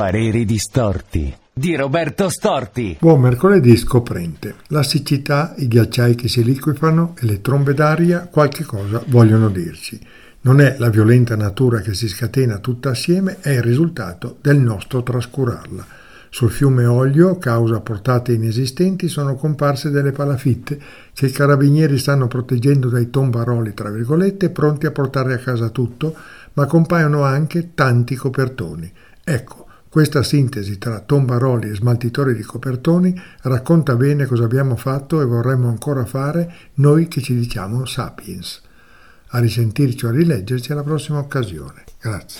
Pareri distorti di Roberto Storti. Buon mercoledì scoprente. La siccità, i ghiacciai che si liquefano e le trombe d'aria qualche cosa vogliono dirci. Non è la violenta natura che si scatena tutta assieme, è il risultato del nostro trascurarla. Sul fiume Olio, causa portate inesistenti, sono comparse delle palafitte che i carabinieri stanno proteggendo dai tombaroli, tra virgolette, pronti a portare a casa tutto, ma compaiono anche tanti copertoni. Ecco, questa sintesi tra tombaroli e smaltitori di copertoni racconta bene cosa abbiamo fatto e vorremmo ancora fare noi che ci diciamo sapiens. A risentirci o a rileggerci alla prossima occasione. Grazie.